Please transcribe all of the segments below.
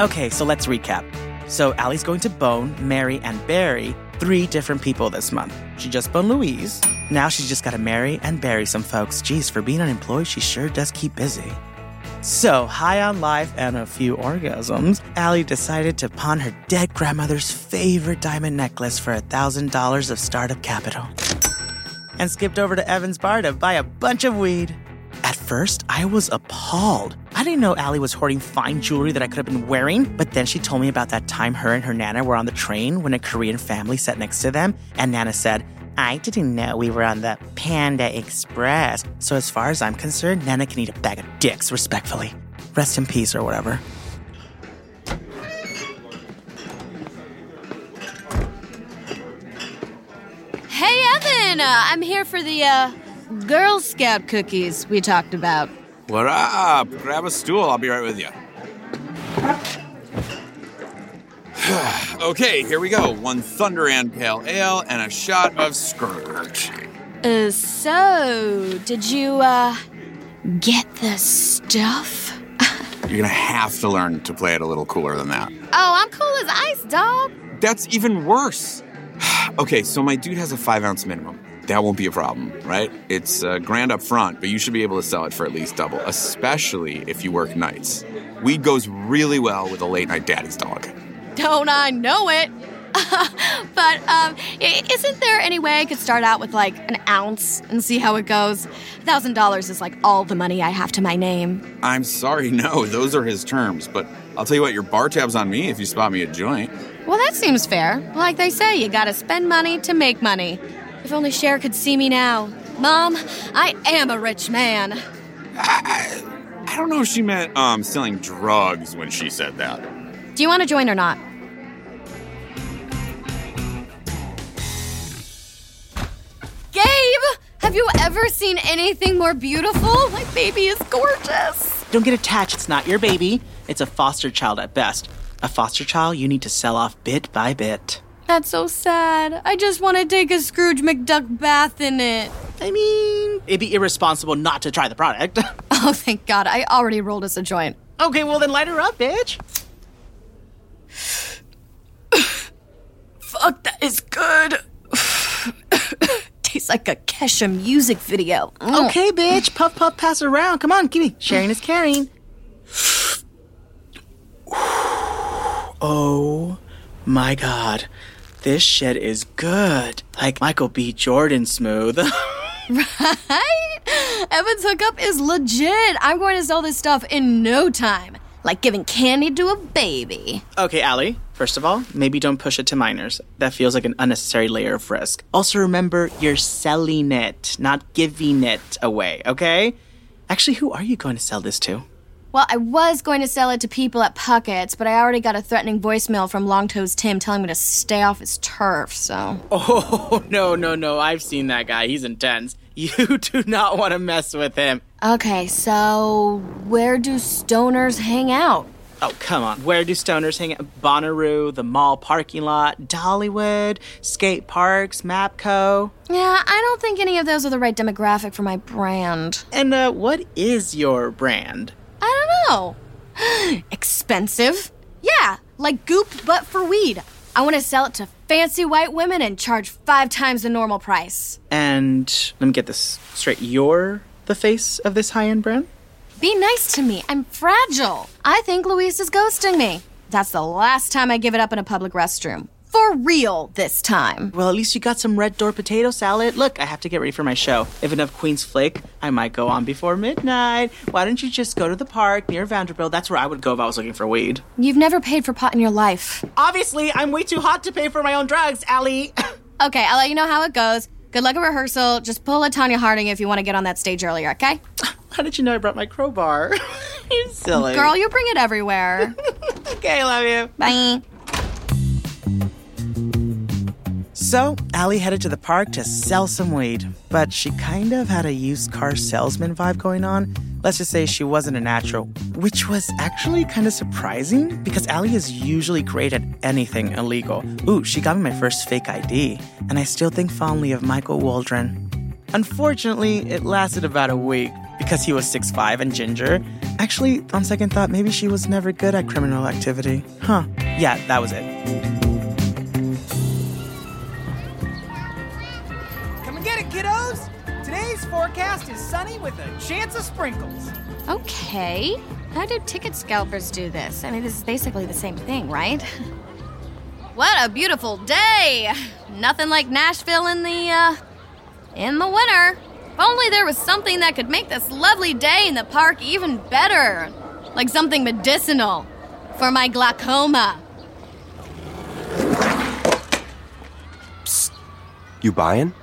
Okay, so let's recap. So Allie's going to bone, marry, and bury three different people this month. She just boned Louise. Now she's just got to marry and bury some folks. Geez, for being unemployed, she sure does keep busy. So, high on life and a few orgasms, Allie decided to pawn her dead grandmother's favorite diamond necklace for $1,000 of startup capital. And skipped over to Evan's bar to buy a bunch of weed. At first, I was appalled. I didn't know Allie was hoarding fine jewelry that I could have been wearing, but then she told me about that time her and her Nana were on the train when a Korean family sat next to them, and Nana said, I didn't know we were on the Panda Express. So, as far as I'm concerned, Nana can eat a bag of dicks, respectfully. Rest in peace or whatever. Hey, Evan! Uh, I'm here for the uh, Girl Scout cookies we talked about. What up? Grab a stool. I'll be right with you. okay, here we go. One Thunder and Pale Ale and a shot of Skirt. Uh, so, did you, uh, get the stuff? You're gonna have to learn to play it a little cooler than that. Oh, I'm cool as ice, dog. That's even worse. okay, so my dude has a five ounce minimum. That won't be a problem, right? It's uh, grand up front, but you should be able to sell it for at least double, especially if you work nights. Weed goes really well with a late night daddy's dog. Don't I know it? but um, isn't there any way I could start out with like an ounce and see how it goes? Thousand dollars is like all the money I have to my name. I'm sorry, no, those are his terms, but I'll tell you what, your bar tab's on me if you spot me a joint. Well, that seems fair. Like they say, you gotta spend money to make money. If only Cher could see me now. Mom, I am a rich man. I, I don't know if she meant um, selling drugs when she said that. Do you want to join or not? Gabe, have you ever seen anything more beautiful? My baby is gorgeous. Don't get attached, it's not your baby. It's a foster child at best. A foster child you need to sell off bit by bit. That's so sad. I just want to take a Scrooge McDuck bath in it. I mean, it'd be irresponsible not to try the product. Oh, thank God. I already rolled us a joint. okay, well then light her up, bitch. Fuck, that is good. Tastes like a Kesha music video. Mm. Okay, bitch. Puff, puff, pass around. Come on, give me. Sharing is caring. Oh my god. This shit is good. Like Michael B. Jordan smooth. Right? Evan's hookup is legit. I'm going to sell this stuff in no time. Like giving candy to a baby. okay, Allie. First of all, maybe don't push it to minors. That feels like an unnecessary layer of risk. Also, remember, you're selling it, not giving it away, okay? Actually, who are you going to sell this to? Well, I was going to sell it to people at Puckett's, but I already got a threatening voicemail from Longtoes Tim telling me to stay off his turf, so. Oh, no, no, no. I've seen that guy. He's intense. You do not want to mess with him. Okay, so where do stoners hang out? Oh, come on. Where do stoners hang out? Bonnaroo, the mall parking lot, Dollywood, skate parks, Mapco. Yeah, I don't think any of those are the right demographic for my brand. And uh, what is your brand? Know. Expensive? Yeah, like goop, but for weed. I want to sell it to fancy white women and charge five times the normal price. And let me get this straight. You're the face of this high end brand? Be nice to me. I'm fragile. I think Luis is ghosting me. That's the last time I give it up in a public restroom. For real this time. Well, at least you got some red door potato salad. Look, I have to get ready for my show. If enough Queens flake, I might go on before midnight. Why don't you just go to the park near Vanderbilt? That's where I would go if I was looking for weed. You've never paid for pot in your life. Obviously, I'm way too hot to pay for my own drugs, Allie. Okay, I'll let you know how it goes. Good luck at rehearsal. Just pull a Tonya Harding if you want to get on that stage earlier, okay? How did you know I brought my crowbar? You're silly. Girl, you bring it everywhere. Okay, love you. Bye. So, Allie headed to the park to sell some weed, but she kind of had a used car salesman vibe going on. Let's just say she wasn't a natural, which was actually kind of surprising because Allie is usually great at anything illegal. Ooh, she got me my first fake ID, and I still think fondly of Michael Waldron. Unfortunately, it lasted about a week because he was 6'5 and ginger, Actually, on second thought, maybe she was never good at criminal activity. Huh. Yeah, that was it. Sunny with a chance of sprinkles. Okay. How do ticket scalpers do this? I mean, this is basically the same thing, right? what a beautiful day! Nothing like Nashville in the, uh, in the winter. If only there was something that could make this lovely day in the park even better. Like something medicinal for my glaucoma. Psst. You buying?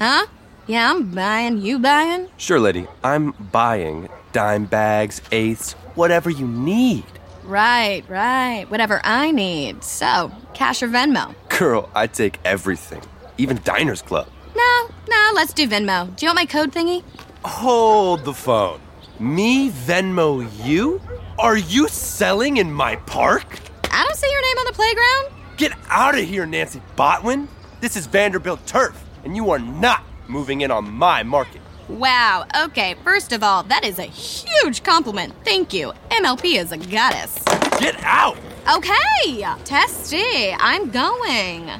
Huh? Yeah, I'm buying. You buying? Sure, lady. I'm buying dime bags, eighths, whatever you need. Right, right. Whatever I need. So, cash or Venmo? Girl, I take everything, even Diners Club. No, no, let's do Venmo. Do you want my code thingy? Hold the phone. Me Venmo you? Are you selling in my park? I don't see your name on the playground. Get out of here, Nancy Botwin. This is Vanderbilt turf, and you are not moving in on my market. Wow, okay, first of all, that is a huge compliment. Thank you. MLP is a goddess. Get out! Okay, Testy, I'm going.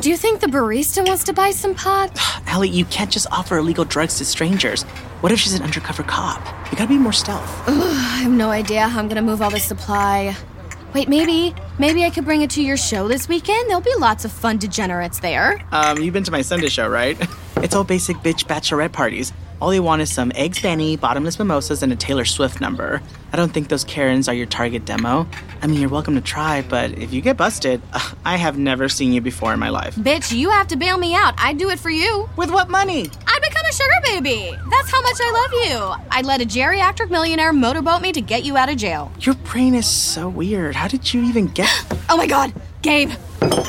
Do you think the barista wants to buy some pot? Allie, you can't just offer illegal drugs to strangers. What if she's an undercover cop? You gotta be more stealth. I have no idea how I'm gonna move all this supply. Wait, maybe, maybe I could bring it to your show this weekend. There'll be lots of fun degenerates there. Um, you've been to my Sunday show, right? It's all basic bitch bachelorette parties. All they want is some eggs Benny, bottomless mimosas, and a Taylor Swift number. I don't think those Karens are your target demo. I mean, you're welcome to try, but if you get busted, I have never seen you before in my life. Bitch, you have to bail me out. I'd do it for you. With what money? I'd become a sugar baby. That's how much I love you. I'd let a geriatric millionaire motorboat me to get you out of jail. Your brain is so weird. How did you even get. Oh my god, Gabe.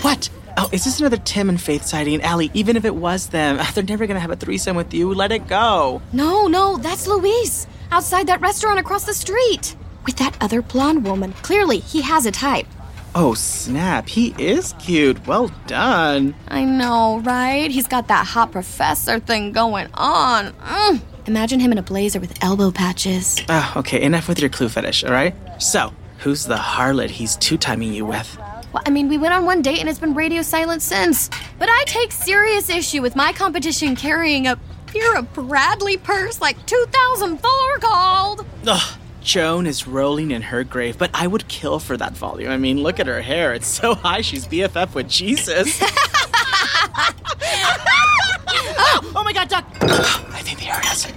what? Oh, is this another Tim and Faith sighting? Allie, even if it was them, they're never gonna have a threesome with you. Let it go. No, no, that's Luis. Outside that restaurant across the street. With that other blonde woman. Clearly, he has a type. Oh, snap. He is cute. Well done. I know, right? He's got that hot professor thing going on. Mm. Imagine him in a blazer with elbow patches. Ah, okay, enough with your clue fetish, all right? So, who's the harlot he's two timing you with? Well, I mean, we went on one date and it's been radio silent since. But I take serious issue with my competition carrying a Vera Bradley purse like 2004 called. Ugh, Joan is rolling in her grave, but I would kill for that volume. I mean, look at her hair. It's so high, she's BFF with Jesus. oh, oh my god, Doc! I think they heard us.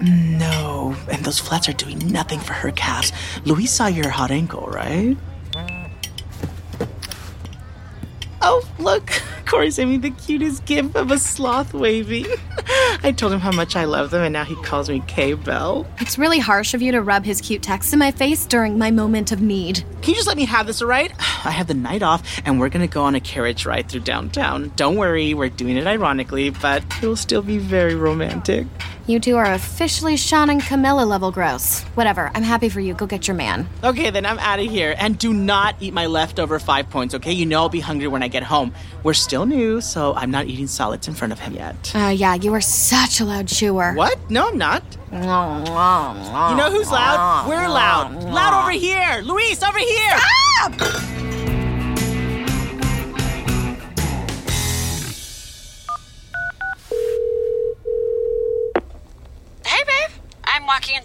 No, and those flats are doing nothing for her calves. Louise saw your hot ankle, right? Oh, look! Corey sent me the cutest gif of a sloth waving. I told him how much I love them, and now he calls me K Bell. It's really harsh of you to rub his cute text in my face during my moment of need. Can you just let me have this, all right? I have the night off, and we're gonna go on a carriage ride through downtown. Don't worry, we're doing it ironically, but it will still be very romantic. You two are officially Shawn and Camila level gross. Whatever, I'm happy for you. Go get your man. Okay, then I'm out of here. And do not eat my leftover five points, okay? You know I'll be hungry when I get home. We're still new, so I'm not eating solids in front of him yet. Uh, yeah, you are such a loud chewer. What? No, I'm not. You know who's loud? We're loud. Loud over here. Luis, over here. Hey,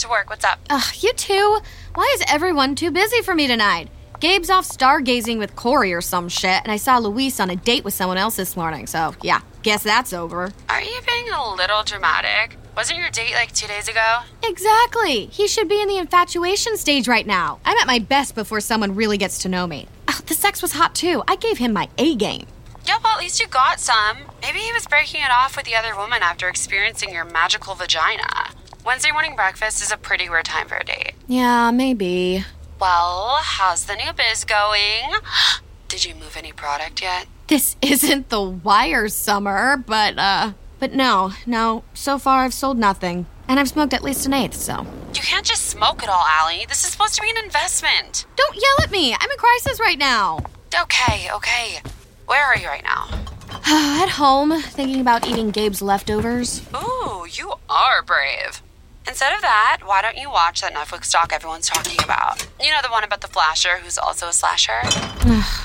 Into work. What's up? Ugh, you too. Why is everyone too busy for me tonight? Gabe's off stargazing with Corey or some shit, and I saw Luis on a date with someone else this morning, so yeah, guess that's over. Are you being a little dramatic? Wasn't your date like two days ago? Exactly. He should be in the infatuation stage right now. I'm at my best before someone really gets to know me. Ugh, the sex was hot too. I gave him my A game. Yeah, well, at least you got some. Maybe he was breaking it off with the other woman after experiencing your magical vagina. Wednesday morning breakfast is a pretty weird time for a date. Yeah, maybe. Well, how's the new biz going? Did you move any product yet? This isn't the wire summer, but uh but no, no, so far I've sold nothing. And I've smoked at least an eighth, so. You can't just smoke it all, Allie. This is supposed to be an investment. Don't yell at me! I'm in crisis right now! Okay, okay. Where are you right now? at home, thinking about eating Gabe's leftovers. Ooh, you are brave. Instead of that, why don't you watch that Netflix doc everyone's talking about? You know, the one about the flasher who's also a slasher?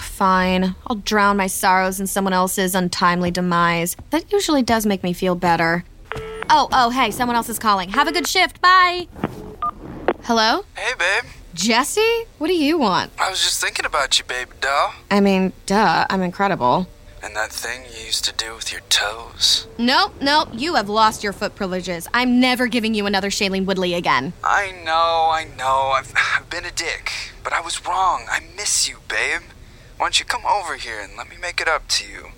Fine. I'll drown my sorrows in someone else's untimely demise. That usually does make me feel better. Oh, oh, hey, someone else is calling. Have a good shift. Bye. Hello? Hey, babe. Jesse? What do you want? I was just thinking about you, babe, doll. I mean, duh, I'm incredible. And that thing you used to do with your toes. Nope, nope, you have lost your foot privileges. I'm never giving you another Shailene Woodley again. I know, I know. I've, I've been a dick. But I was wrong. I miss you, babe. Why don't you come over here and let me make it up to you?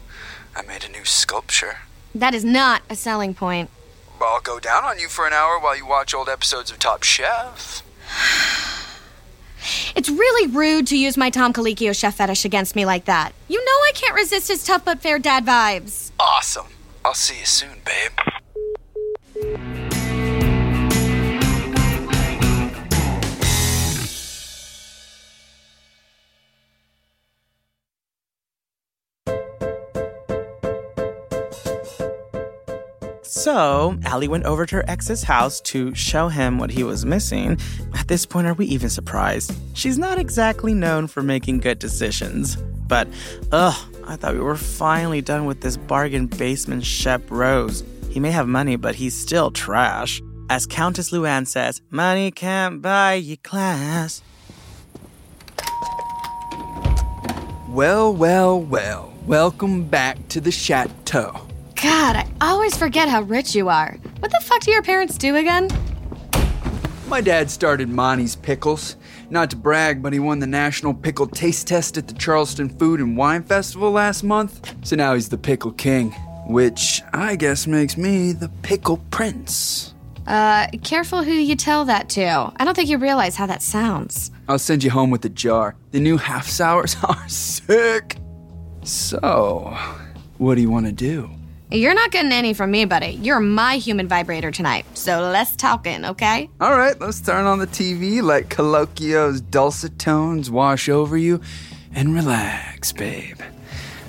I made a new sculpture. That is not a selling point. I'll go down on you for an hour while you watch old episodes of Top Chef. It's really rude to use my Tom Colicchio chef fetish against me like that. You I can't resist his tough but fair dad vibes. Awesome. I'll see you soon, babe. So, Allie went over to her ex's house to show him what he was missing. At this point, are we even surprised? She's not exactly known for making good decisions. But, ugh, I thought we were finally done with this bargain basement Shep Rose. He may have money, but he's still trash. As Countess Luann says, money can't buy you class. Well, well, well. Welcome back to the chateau. God, I always forget how rich you are. What the fuck do your parents do again? My dad started Monty's Pickles. Not to brag, but he won the National Pickle Taste Test at the Charleston Food and Wine Festival last month. So now he's the Pickle King, which I guess makes me the Pickle Prince. Uh, careful who you tell that to. I don't think you realize how that sounds. I'll send you home with a jar. The new half sours are sick. So, what do you want to do? You're not getting any from me, buddy. You're my human vibrator tonight. So let's talkin', okay? All right, let's turn on the TV, let Colicchio's dulcet tones wash over you, and relax, babe.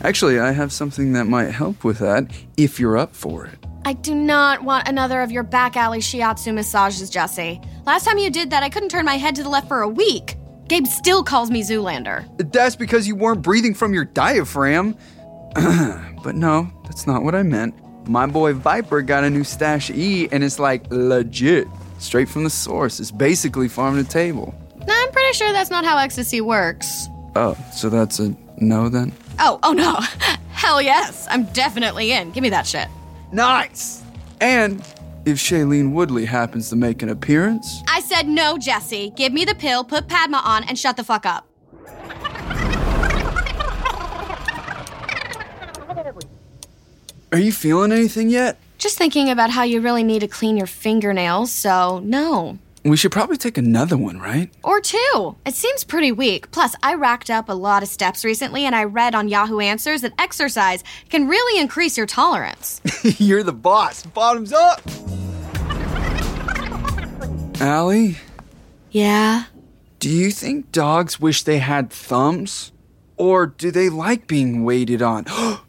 Actually, I have something that might help with that if you're up for it. I do not want another of your back alley shiatsu massages, Jesse. Last time you did that, I couldn't turn my head to the left for a week. Gabe still calls me Zoolander. That's because you weren't breathing from your diaphragm. but no, that's not what I meant. My boy Viper got a new stash E, and it's like legit. Straight from the source. It's basically farm to table. I'm pretty sure that's not how ecstasy works. Oh, so that's a no then? Oh, oh no. Hell yes. I'm definitely in. Give me that shit. Nice! And if Shailene Woodley happens to make an appearance, I said no, Jesse. Give me the pill, put Padma on, and shut the fuck up. Are you feeling anything yet? Just thinking about how you really need to clean your fingernails, so no. We should probably take another one, right? Or two. It seems pretty weak. Plus, I racked up a lot of steps recently and I read on Yahoo Answers that exercise can really increase your tolerance. You're the boss. Bottoms up! Allie, yeah? do you think dogs wish they had thumbs? Or do they like being waited on?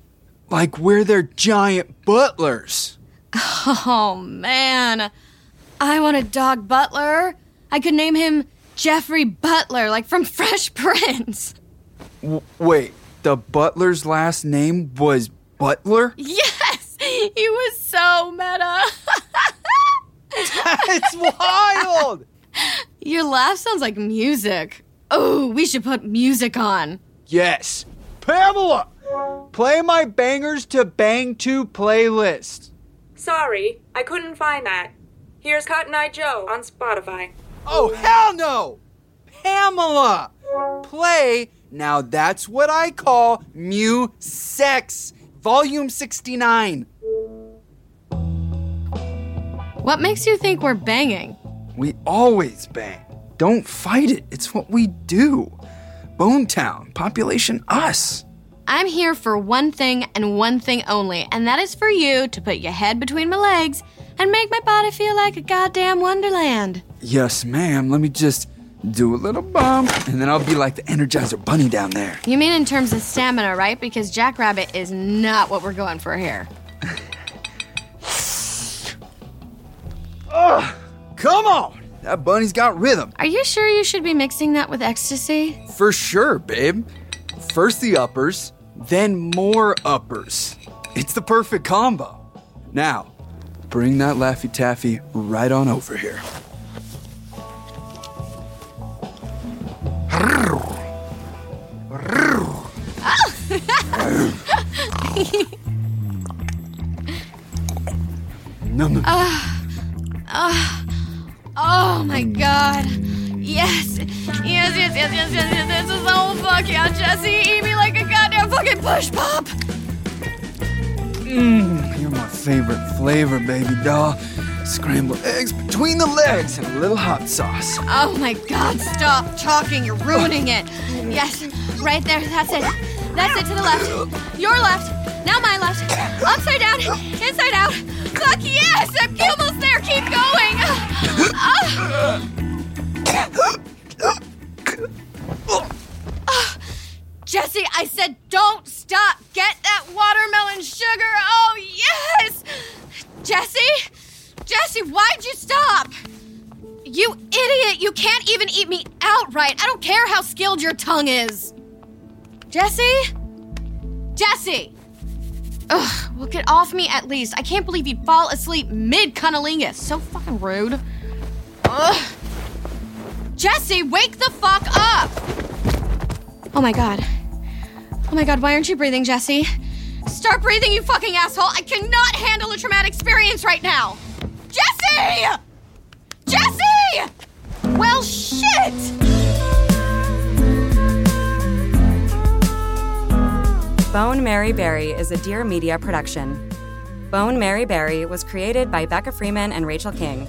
like we're their giant butlers. Oh man. I want a dog butler. I could name him Geoffrey Butler, like from Fresh Prince. W- wait, the butler's last name was Butler? Yes! He was so meta. It's wild! Your laugh sounds like music. Oh, we should put music on. yes. Pamela! Play my bangers to bang to playlist. Sorry, I couldn't find that. Here's Cotton Eye Joe on Spotify. Oh, hell no! Pamela! Play, now that's what I call Mu Sex, Volume 69. What makes you think we're banging? We always bang. Don't fight it, it's what we do. Bonetown, population us. I'm here for one thing and one thing only, and that is for you to put your head between my legs and make my body feel like a goddamn wonderland. Yes, ma'am. Let me just do a little bump, and then I'll be like the Energizer Bunny down there. You mean in terms of stamina, right? Because Jackrabbit is not what we're going for here. Come on! That bunny's got rhythm. Are you sure you should be mixing that with ecstasy? For sure, babe. First the uppers, then more uppers. It's the perfect combo. Now, bring that Laffy Taffy right on over here. Num, num. Oh my god. Yes. Yes, yes, yes, yes, yes, yes. This is so fuck yeah, Jesse. Eat me like a goddamn fucking push pop. Mmm, you're my favorite flavor, baby doll. Scrambled eggs between the legs and a little hot sauce. Oh my god, stop talking. You're ruining it. Yes, right there. That's it. That's it to the left. Your left. Now my left. Upside down. Inside out. Fuck yes! I'm almost there. Keep going. Ah. Jesse, I said don't stop. Get that watermelon sugar. Oh, yes! Jesse? Jesse, why'd you stop? You idiot! You can't even eat me outright. I don't care how skilled your tongue is. Jesse? Jesse! Ugh, well, get off me at least. I can't believe you'd fall asleep mid cunnilingus. So fucking rude. Ugh. Jesse, wake the fuck up! Oh my god. Oh my god, why aren't you breathing, Jesse? Start breathing, you fucking asshole! I cannot handle a traumatic experience right now! Jesse! Jesse! Well, shit! Bone Marry Bury is a Dear Media production. Bone Marry Bury was created by Becca Freeman and Rachel King.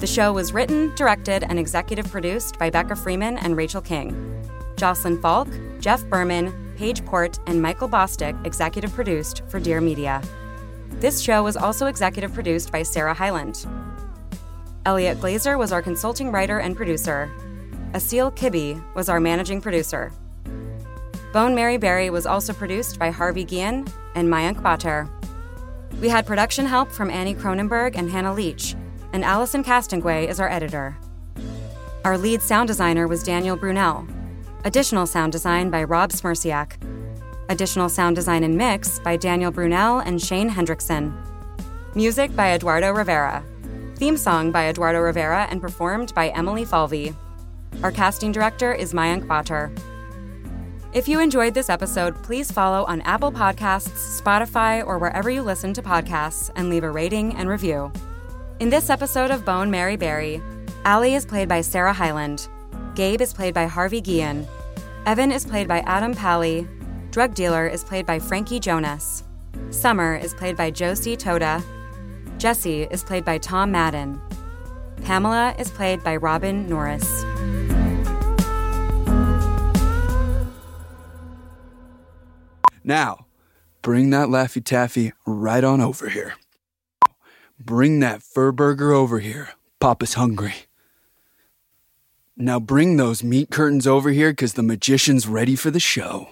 The show was written, directed, and executive produced by Becca Freeman and Rachel King. Jocelyn Falk, Jeff Berman, Paige Port, and Michael Bosstick executive produced for Dear Media. This show was also executive produced by Sarah Hyland. Elliot Glazer was our consulting writer and producer. Asil Kibbe was our managing producer. Bone Marry Bury was also produced by Harvey Guillen and Mayank Bhatter. We had production help from Annie Cronenberg and Hannah Leach, and Allison Castonguay is our editor. Our lead sound designer was Daniel Brunel. Additional sound design by Rob Smerciak. Additional sound design and mix by Daniel Brunel and Shane Hendrickson. Music by Eduardo Rivera. Theme song by Eduardo Rivera and performed by Emily Falvey. Our casting director is Mayank Bhatter. If you enjoyed this episode, please follow on Apple Podcasts, Spotify, or wherever you listen to podcasts and leave a rating and review. In this episode of Bone Marry Bury, Allie is played by Sarah Hyland, Gabe is played by Harvey Guillen, Evan is played by Adam Pally, Drug Dealer is played by Frankie Jonas, Summer is played by Josie Totah, Jesse is played by Tom Madden, Pamela is played by Robin Norris. Now, bring that Laffy Taffy right on over here. Bring that fur burger over here. Papa's hungry. Now bring those meat curtains over here because the magician's ready for the show.